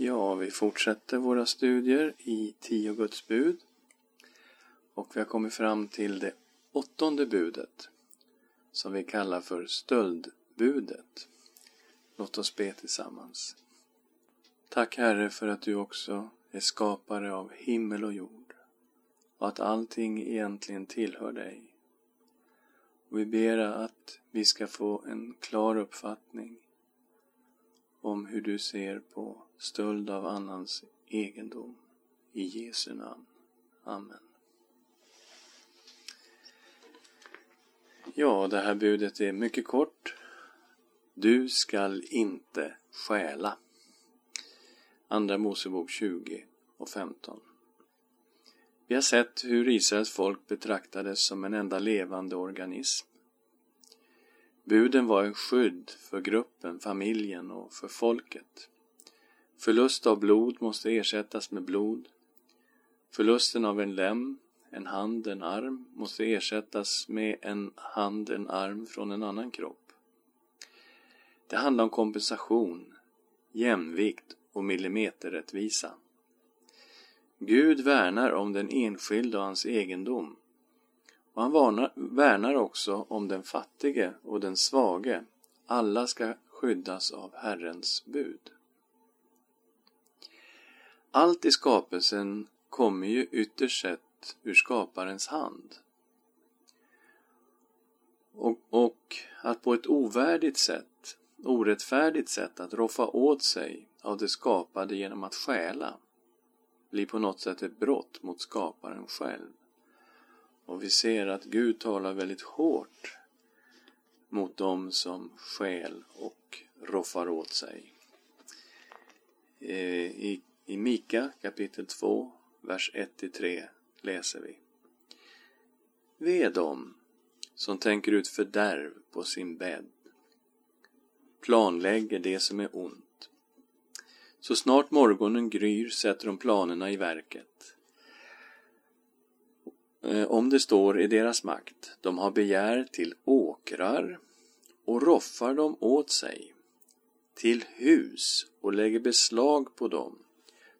Ja, vi fortsätter våra studier i tio Guds bud. Och vi har kommit fram till det åttonde budet som vi kallar för stöldbudet. Låt oss be tillsammans. Tack Herre för att du också är skapare av himmel och jord och att allting egentligen tillhör dig. Och vi ber att vi ska få en klar uppfattning om hur du ser på stöld av annans egendom. I Jesu namn. Amen. Ja, det här budet är mycket kort. Du skall inte stjäla. Andra Mosebok 20 och 15. Vi har sett hur Israels folk betraktades som en enda levande organism. Buden var en skydd för gruppen, familjen och för folket. Förlust av blod måste ersättas med blod. Förlusten av en lem, en hand, en arm måste ersättas med en hand, en arm från en annan kropp. Det handlar om kompensation, jämvikt och millimeterrättvisa. Gud värnar om den enskilde och hans egendom. Och han varnar, värnar också om den fattige och den svage. Alla ska skyddas av Herrens bud. Allt i skapelsen kommer ju ytterst sett ur skaparens hand. Och, och att på ett ovärdigt sätt, orättfärdigt sätt att roffa åt sig av det skapade genom att stjäla blir på något sätt ett brott mot skaparen själv. Och vi ser att Gud talar väldigt hårt mot dem som stjäl och roffar åt sig. Eh, I, i Mika kapitel 2, vers 1-3 läser vi. Ve dem som tänker ut fördärv på sin bädd, planlägger det som är ont så snart morgonen gryr sätter de planerna i verket. Eh, om det står i deras makt, de har begär till åkrar och roffar dem åt sig, till hus och lägger beslag på dem.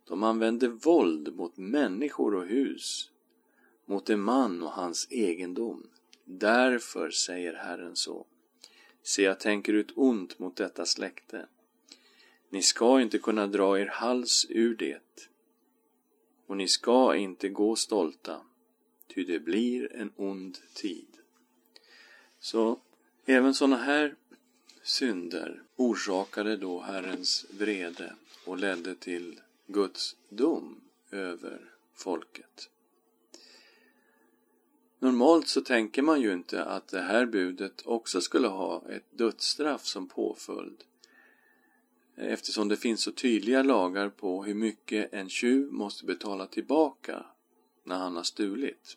De använder våld mot människor och hus, mot en man och hans egendom. Därför säger Herren så. Se, jag tänker ut ont mot detta släkte ni ska inte kunna dra er hals ur det, och ni ska inte gå stolta, ty det blir en ond tid. Så även sådana här synder orsakade då Herrens vrede och ledde till Guds dom över folket. Normalt så tänker man ju inte att det här budet också skulle ha ett dödsstraff som påföljd eftersom det finns så tydliga lagar på hur mycket en tjuv måste betala tillbaka när han har stulit.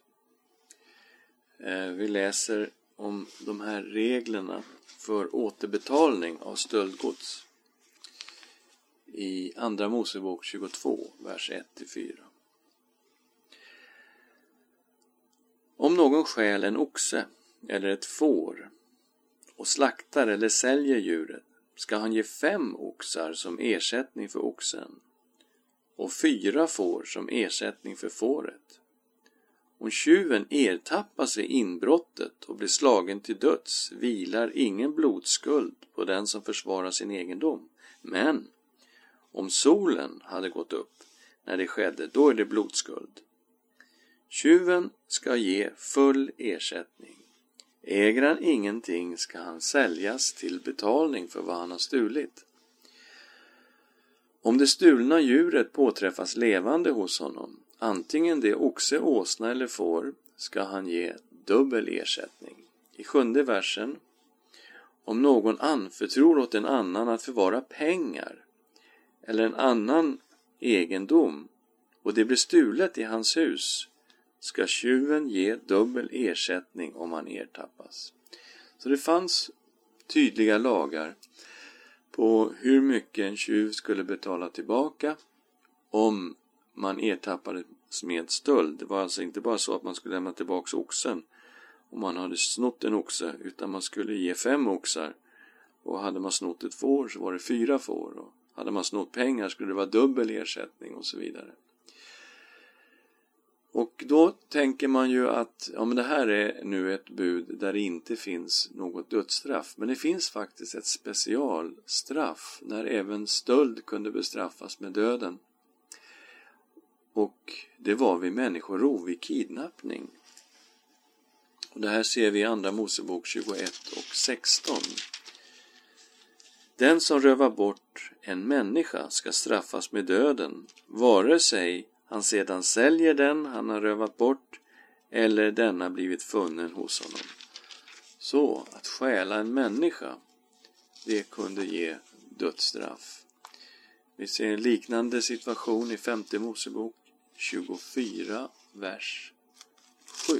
Eh, vi läser om de här reglerna för återbetalning av stöldgods i Andra Mosebok 22, vers 1-4. Om någon stjäl en oxe eller ett får och slaktar eller säljer djuret ska han ge fem oxar som ersättning för oxen och fyra får som ersättning för fåret. Om tjuven ertappas vid inbrottet och blir slagen till döds vilar ingen blodskuld på den som försvarar sin egendom. Men om solen hade gått upp när det skedde, då är det blodskuld. Tjuven ska ge full ersättning. Äger han ingenting ska han säljas till betalning för vad han har stulit. Om det stulna djuret påträffas levande hos honom, antingen det är oxe, åsna eller får, ska han ge dubbel ersättning. I sjunde versen om någon anförtror åt en annan att förvara pengar eller en annan egendom och det blir stulet i hans hus ska tjuven ge dubbel ersättning om han ertappas. Så det fanns tydliga lagar på hur mycket en tjuv skulle betala tillbaka om man ertappades med stöld. Det var alltså inte bara så att man skulle lämna tillbaka oxen om man hade snott en oxe, utan man skulle ge fem oxar. Och hade man snott ett får så var det fyra får. Och hade man snott pengar skulle det vara dubbel ersättning och så vidare. Och då tänker man ju att ja, men det här är nu ett bud där det inte finns något dödsstraff. Men det finns faktiskt ett specialstraff när även stöld kunde bestraffas med döden. Och det var vid människorov, vid kidnappning. Och det här ser vi i Andra Mosebok 21 och 16. Den som rövar bort en människa ska straffas med döden, vare sig han sedan säljer den han har rövat bort eller denna blivit funnen hos honom. Så att stjäla en människa, det kunde ge dödsstraff. Vi ser en liknande situation i femte Mosebok 24, vers 7.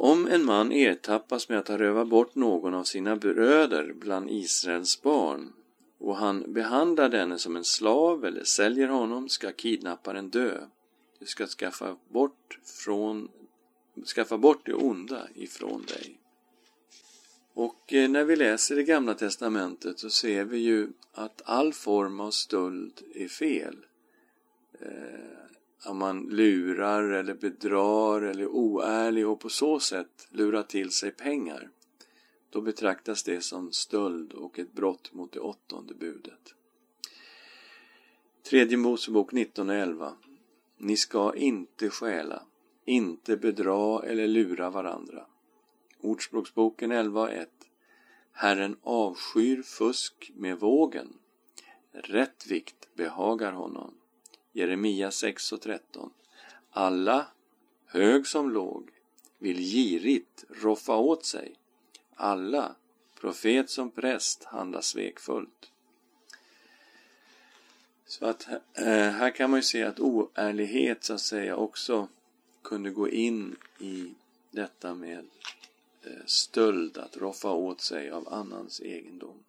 Om en man ertappas med att ha rövat bort någon av sina bröder bland Israels barn och han behandlar denne som en slav eller säljer honom ska kidnapparen dö. Du ska skaffa bort, från, skaffa bort det onda ifrån dig. Och eh, när vi läser det gamla testamentet så ser vi ju att all form av stöld är fel. Eh, om man lurar eller bedrar eller är oärlig och på så sätt lurar till sig pengar, då betraktas det som stöld och ett brott mot det åttonde budet. Tredje Mosebok 19.11 Ni ska inte stjäla, inte bedra eller lura varandra. Ordspråksboken 11.1 Herren avskyr fusk med vågen. Rätt vikt behagar honom. Jeremia 6 och 13. Alla, hög som låg, vill girigt roffa åt sig. Alla, profet som präst, handlar svekfullt. Så att eh, här kan man ju se att oärlighet så att säga också kunde gå in i detta med eh, stöld, att roffa åt sig av annans egendom.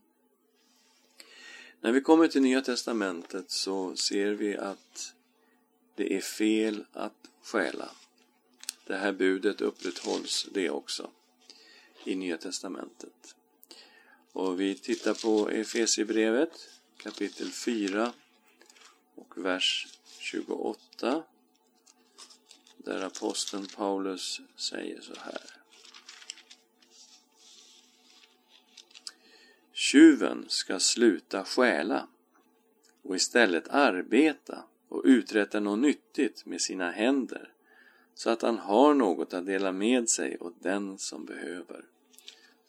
När vi kommer till Nya Testamentet så ser vi att det är fel att stjäla. Det här budet upprätthålls det också i Nya Testamentet. Och vi tittar på Efesierbrevet kapitel 4 och vers 28 där aposteln Paulus säger så här. Tjuven ska sluta stjäla och istället arbeta och uträtta något nyttigt med sina händer så att han har något att dela med sig åt den som behöver.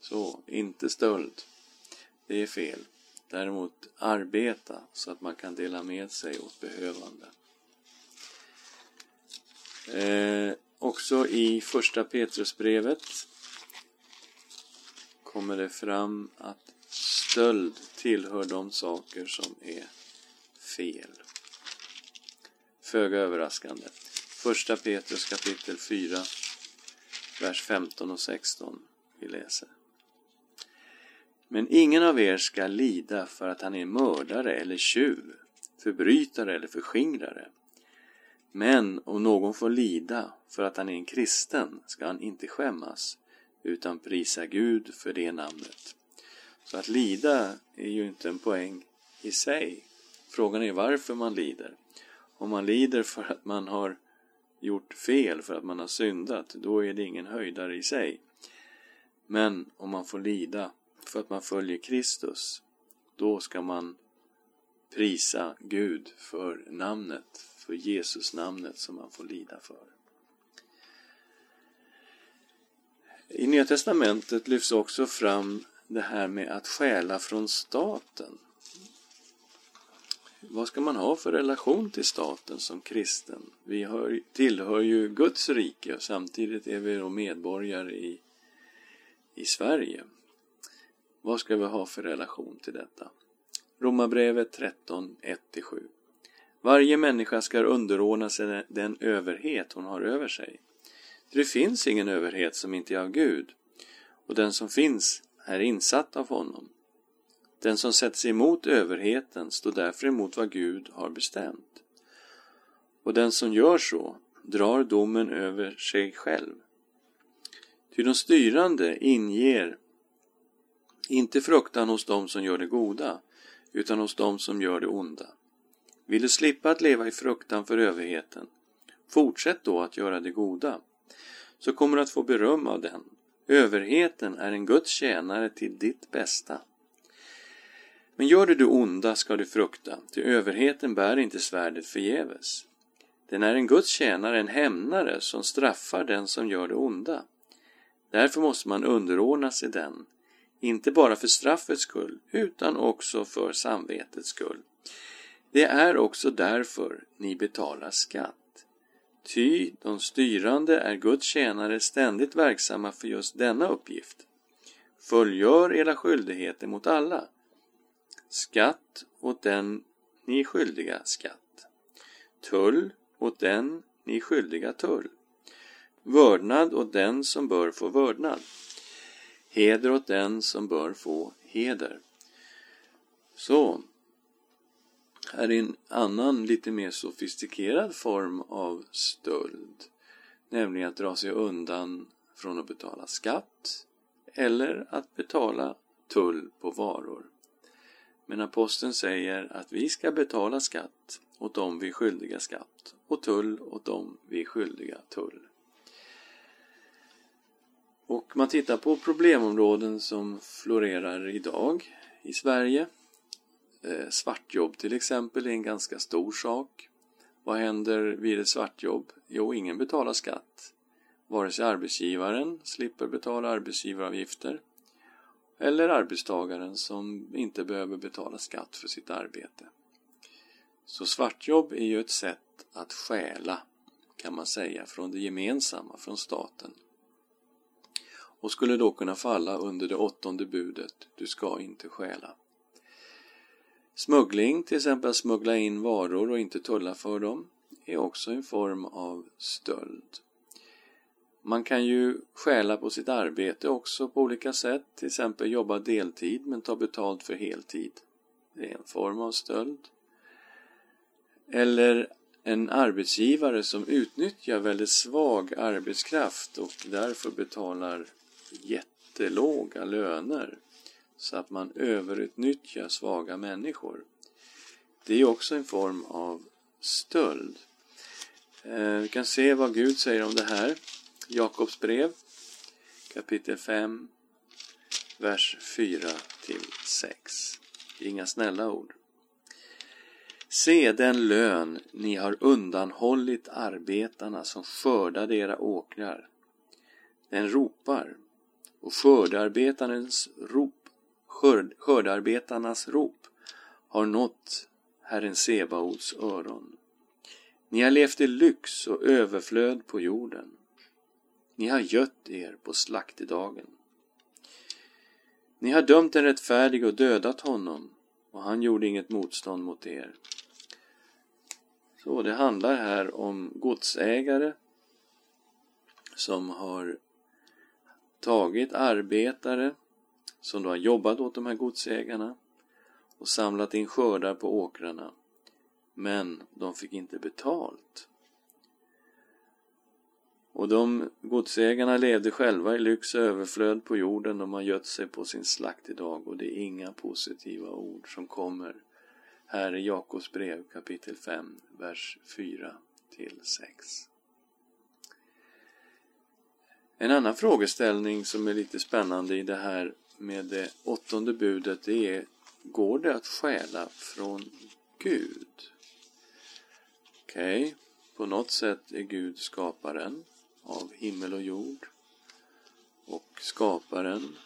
Så, inte stöld. Det är fel. Däremot arbeta så att man kan dela med sig åt behövande. Eh, också i första Petrusbrevet kommer det fram att Stöld tillhör de saker som är fel. Föga överraskande. Första Petrus kapitel 4, vers 15 och 16 vi läser. Men ingen av er ska lida för att han är mördare eller tjuv, förbrytare eller förskingrare. Men om någon får lida för att han är en kristen ska han inte skämmas, utan prisa Gud för det namnet. Så att lida är ju inte en poäng i sig. Frågan är varför man lider. Om man lider för att man har gjort fel, för att man har syndat, då är det ingen höjdare i sig. Men om man får lida för att man följer Kristus, då ska man prisa Gud för namnet, för Jesus namnet som man får lida för. I Nya Testamentet lyfts också fram det här med att stjäla från staten. Vad ska man ha för relation till staten som kristen? Vi hör, tillhör ju Guds rike och samtidigt är vi då medborgare i, i Sverige. Vad ska vi ha för relation till detta? Romarbrevet 13, 1-7 Varje människa ska underordna sig den överhet hon har över sig. det finns ingen överhet som inte är av Gud, och den som finns är insatt av honom. Den som sätter sig emot överheten står därför emot vad Gud har bestämt. Och den som gör så drar domen över sig själv. Ty de styrande inger inte fruktan hos dem som gör det goda, utan hos dem som gör det onda. Vill du slippa att leva i fruktan för överheten, fortsätt då att göra det goda, så kommer du att få beröm av den. Överheten är en Guds tjänare till ditt bästa. Men gör du det onda ska du frukta, ty överheten bär inte svärdet förgäves. Den är en Guds tjänare, en hämnare som straffar den som gör det onda. Därför måste man underordna sig den, inte bara för straffets skull, utan också för samvetets skull. Det är också därför ni betalar skatt. Ty de styrande är Guds tjänare ständigt verksamma för just denna uppgift. Fullgör era skyldigheter mot alla. Skatt åt den ni är skyldiga skatt. Tull åt den ni är skyldiga tull. Vördnad åt den som bör få vördnad. Heder åt den som bör få heder. Så, här är en annan lite mer sofistikerad form av stöld. Nämligen att dra sig undan från att betala skatt eller att betala tull på varor. Men aposteln säger att vi ska betala skatt åt dem vi är skyldiga skatt och tull åt dem vi är skyldiga tull. Och man tittar på problemområden som florerar idag i Sverige. Eh, svartjobb till exempel är en ganska stor sak. Vad händer vid ett svartjobb? Jo, ingen betalar skatt. Vare sig arbetsgivaren slipper betala arbetsgivaravgifter eller arbetstagaren som inte behöver betala skatt för sitt arbete. Så svartjobb är ju ett sätt att stjäla, kan man säga, från det gemensamma, från staten. Och skulle då kunna falla under det åttonde budet, du ska inte stjäla. Smuggling, till exempel att smuggla in varor och inte tulla för dem, är också en form av stöld. Man kan ju stjäla på sitt arbete också på olika sätt, till exempel jobba deltid men ta betalt för heltid. Det är en form av stöld. Eller en arbetsgivare som utnyttjar väldigt svag arbetskraft och därför betalar jättelåga löner så att man överutnyttjar svaga människor. Det är också en form av stöld. Eh, vi kan se vad Gud säger om det här. Jakobs brev kapitel 5 vers 4 till 6. Inga snälla ord. Se den lön ni har undanhållit arbetarna som skördade era åkrar. Den ropar och skördearbetarens rop skörd, skördearbetarnas rop har nått Herren Sebaots öron. Ni har levt i lyx och överflöd på jorden. Ni har gött er på slaktedagen. Ni har dömt en rättfärdig och dödat honom, och han gjorde inget motstånd mot er. Så det handlar här om godsägare som har tagit arbetare som då har jobbat åt de här godsägarna och samlat in skördar på åkrarna. Men de fick inte betalt. Och de godsägarna levde själva i lyx och överflöd på jorden. De har gött sig på sin slakt idag och det är inga positiva ord som kommer här i Jakobs brev kapitel 5, vers 4 till 6. En annan frågeställning som är lite spännande i det här med det åttonde budet det är Går det att stjäla från Gud? Okej, okay. på något sätt är Gud skaparen av himmel och jord och skaparen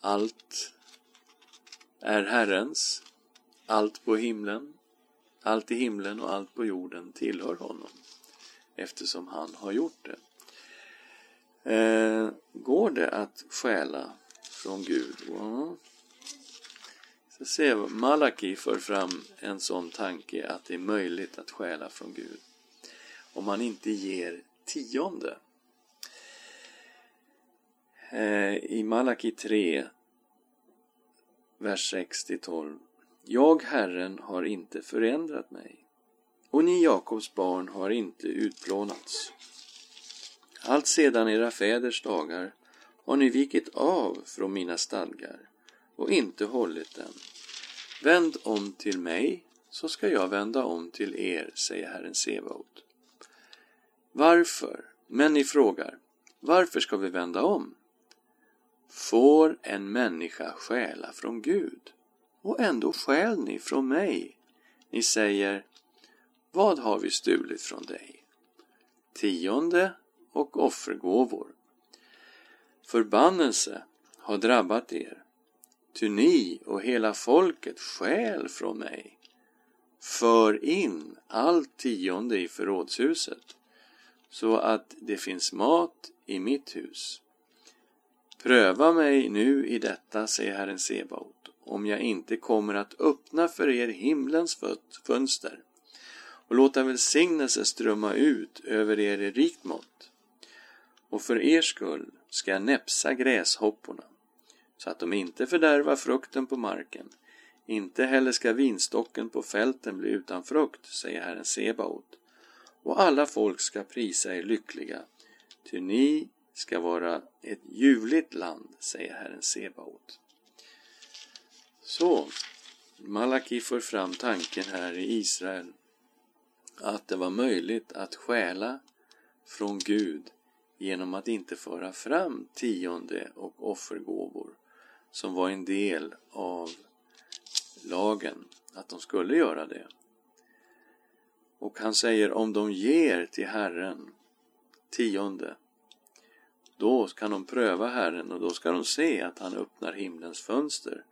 allt är Herrens allt på himlen allt i himlen och allt på jorden tillhör honom eftersom han har gjort det. Eh, går det att stjäla från Gud. Så se, Malaki för fram en sån tanke att det är möjligt att stjäla från Gud om man inte ger tionde. Eh, I Malaki 3, vers 6-12. Jag, Herren, har inte förändrat mig och ni Jakobs barn har inte utplånats. Allt sedan era fäders dagar har ni vikit av från mina stadgar och inte hållit dem. Vänd om till mig, så ska jag vända om till er, säger Herren Sebaot. Varför? Men ni frågar, varför ska vi vända om? Får en människa stjäla från Gud? Och ändå stjäl ni från mig. Ni säger, vad har vi stulit från dig? Tionde och offergåvor. Förbannelse har drabbat er, ty ni och hela folket stjäl från mig. För in allt tionde i förrådshuset, så att det finns mat i mitt hus. Pröva mig nu i detta, säger Herren Sebaot, om jag inte kommer att öppna för er himlens fönster och låta välsignelse strömma ut över er i rikt mått. Och för er skull ska jag näpsa gräshopporna, så att de inte fördärvar frukten på marken. Inte heller ska vinstocken på fälten bli utan frukt, säger Herren Sebaot. Och alla folk ska prisa er lyckliga, ty ni ska vara ett ljuvligt land, säger Herren Sebaot. Så, Malaki får fram tanken här i Israel att det var möjligt att stjäla från Gud genom att inte föra fram tionde och offergåvor som var en del av lagen, att de skulle göra det. Och han säger om de ger till Herren tionde, då kan de pröva Herren och då ska de se att han öppnar himlens fönster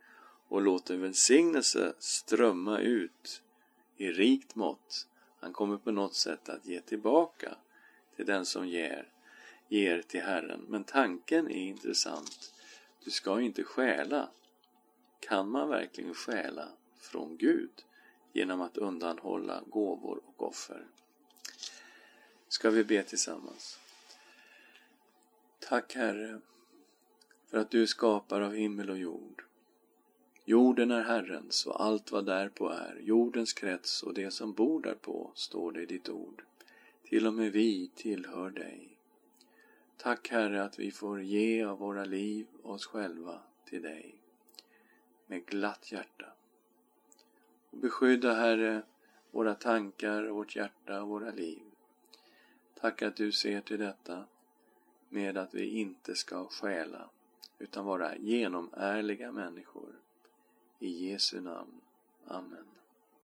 och låter välsignelse strömma ut i rikt mått. Han kommer på något sätt att ge tillbaka till den som ger ger till Herren. Men tanken är intressant. Du ska inte stjäla. Kan man verkligen stjäla från Gud genom att undanhålla gåvor och offer? Ska vi be tillsammans? Tack Herre för att du skapar av himmel och jord. Jorden är Herrens och allt vad därpå är, jordens krets och det som bor därpå, står det i ditt ord. Till och med vi tillhör dig. Tack Herre att vi får ge av våra liv och oss själva till dig med glatt hjärta. Och beskydda Herre våra tankar, vårt hjärta och våra liv. Tack att du ser till detta med att vi inte ska stjäla utan vara genomärliga människor. I Jesu namn. Amen.